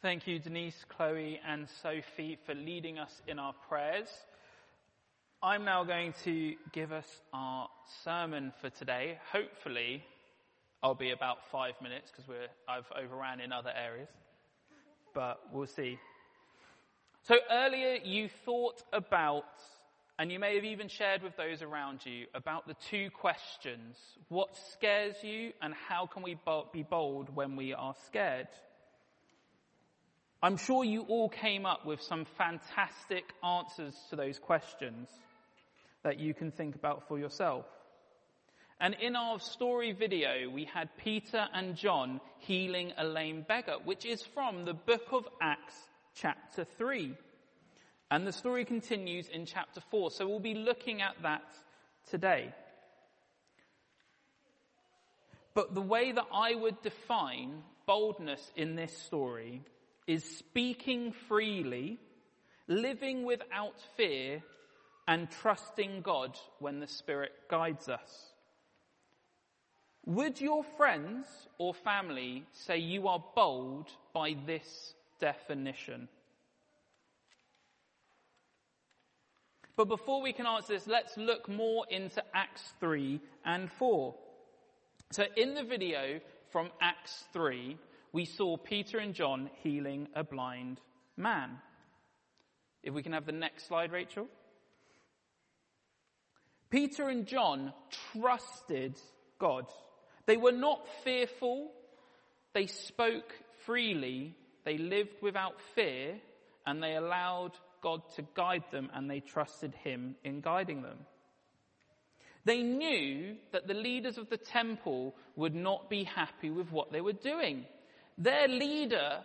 Thank you, Denise, Chloe, and Sophie, for leading us in our prayers. I'm now going to give us our sermon for today. Hopefully, I'll be about five minutes because I've overran in other areas, but we'll see. So earlier, you thought about, and you may have even shared with those around you, about the two questions: what scares you, and how can we be bold when we are scared? I'm sure you all came up with some fantastic answers to those questions that you can think about for yourself. And in our story video, we had Peter and John healing a lame beggar, which is from the book of Acts chapter 3. And the story continues in chapter 4. So we'll be looking at that today. But the way that I would define boldness in this story is speaking freely, living without fear, and trusting God when the Spirit guides us. Would your friends or family say you are bold by this definition? But before we can answer this, let's look more into Acts 3 and 4. So in the video from Acts 3, we saw Peter and John healing a blind man. If we can have the next slide, Rachel. Peter and John trusted God. They were not fearful. They spoke freely. They lived without fear and they allowed God to guide them and they trusted Him in guiding them. They knew that the leaders of the temple would not be happy with what they were doing. Their leader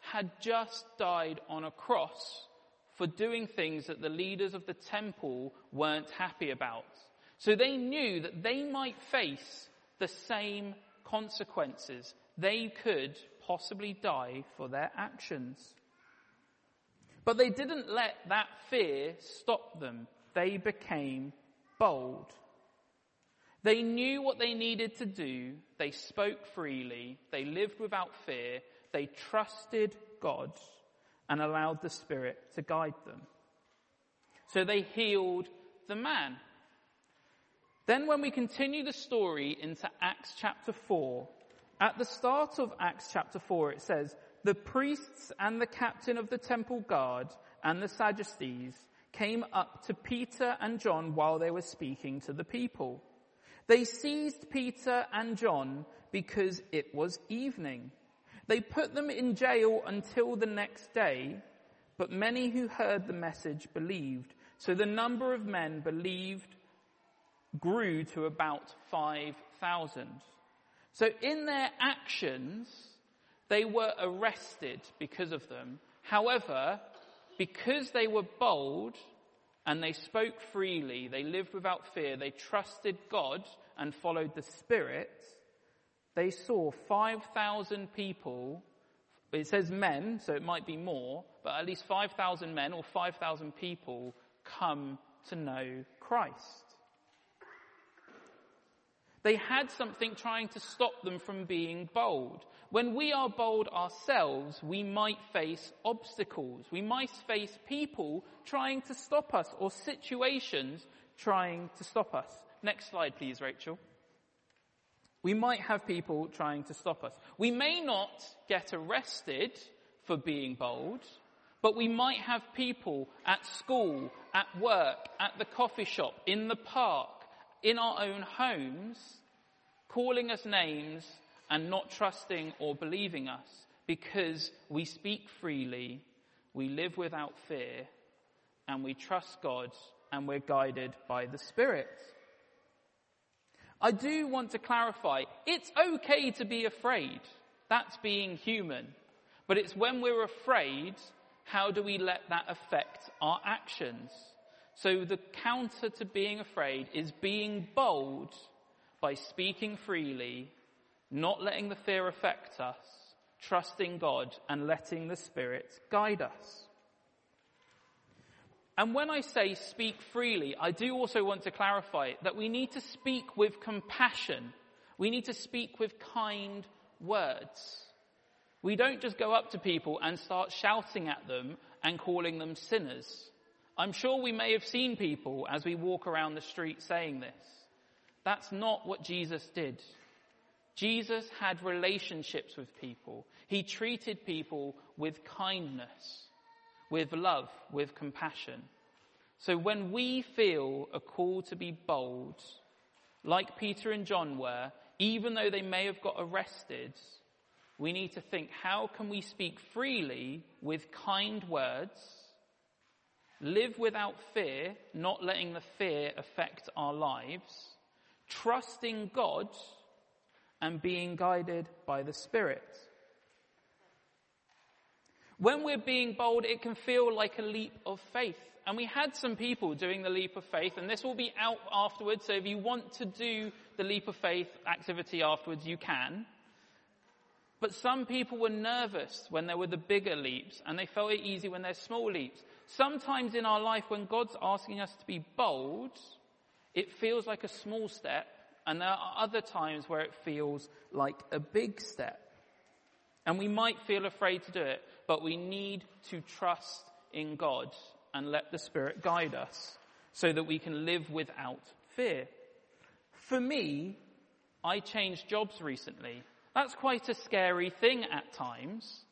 had just died on a cross for doing things that the leaders of the temple weren't happy about. So they knew that they might face the same consequences. They could possibly die for their actions. But they didn't let that fear stop them. They became bold. They knew what they needed to do. They spoke freely. They lived without fear. They trusted God and allowed the Spirit to guide them. So they healed the man. Then when we continue the story into Acts chapter 4, at the start of Acts chapter 4 it says, the priests and the captain of the temple guard and the Sadducees came up to Peter and John while they were speaking to the people. They seized Peter and John because it was evening. They put them in jail until the next day, but many who heard the message believed. So the number of men believed grew to about 5,000. So in their actions, they were arrested because of them. However, because they were bold and they spoke freely, they lived without fear, they trusted God and followed the Spirit, they saw 5,000 people, it says men, so it might be more, but at least 5,000 men or 5,000 people come to know Christ. They had something trying to stop them from being bold. When we are bold ourselves, we might face obstacles. We might face people trying to stop us or situations trying to stop us. Next slide, please, Rachel. We might have people trying to stop us. We may not get arrested for being bold, but we might have people at school, at work, at the coffee shop, in the park, in our own homes, calling us names and not trusting or believing us because we speak freely, we live without fear, and we trust God and we're guided by the Spirit. I do want to clarify, it's okay to be afraid. That's being human. But it's when we're afraid, how do we let that affect our actions? So the counter to being afraid is being bold by speaking freely, not letting the fear affect us, trusting God and letting the Spirit guide us. And when I say speak freely, I do also want to clarify that we need to speak with compassion. We need to speak with kind words. We don't just go up to people and start shouting at them and calling them sinners. I'm sure we may have seen people as we walk around the street saying this. That's not what Jesus did. Jesus had relationships with people. He treated people with kindness, with love, with compassion. So when we feel a call to be bold, like Peter and John were, even though they may have got arrested, we need to think, how can we speak freely with kind words, live without fear, not letting the fear affect our lives, trusting God and being guided by the Spirit. When we're being bold, it can feel like a leap of faith. And we had some people doing the leap of faith, and this will be out afterwards, so if you want to do the leap of faith activity afterwards, you can. But some people were nervous when there were the bigger leaps, and they felt it easy when there's small leaps. Sometimes in our life, when God's asking us to be bold, it feels like a small step, and there are other times where it feels like a big step. And we might feel afraid to do it, but we need to trust in God and let the Spirit guide us so that we can live without fear. For me, I changed jobs recently. That's quite a scary thing at times.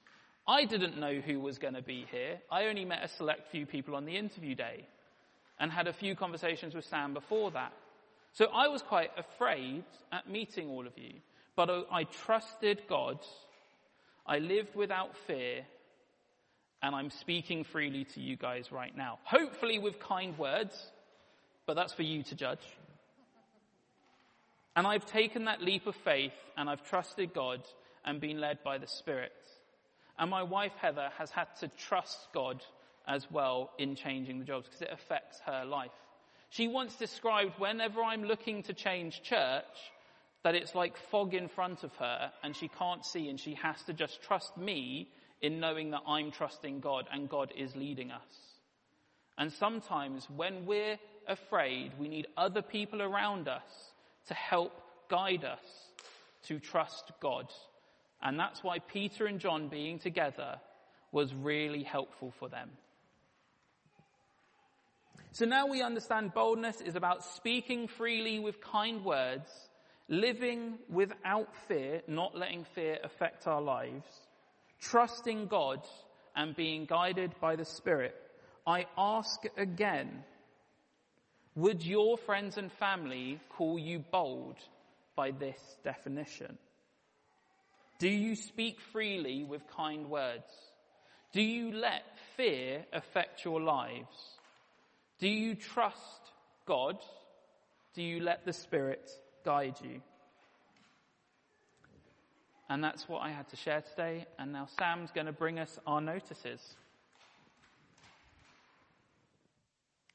I didn't know who was going to be here. I only met a select few people on the interview day and had a few conversations with Sam before that. So I was quite afraid at meeting all of you, but I trusted God. I lived without fear and I'm speaking freely to you guys right now. Hopefully with kind words, but that's for you to judge. And I've taken that leap of faith and I've trusted God and been led by the Spirit. And my wife Heather has had to trust God as well in changing the jobs because it affects her life. She once described whenever I'm looking to change church, that it's like fog in front of her and she can't see and she has to just trust me in knowing that I'm trusting God and God is leading us. And sometimes when we're afraid, we need other people around us to help guide us to trust God. And that's why Peter and John being together was really helpful for them. So now we understand boldness is about speaking freely with kind words, living without fear, not letting fear affect our lives, trusting God and being guided by the Spirit. I ask again, would your friends and family call you bold by this definition? Do you speak freely with kind words? Do you let fear affect your lives? Do you trust God? Do you let the Spirit guide you? And that's what I had to share today. And now Sam's going to bring us our notices.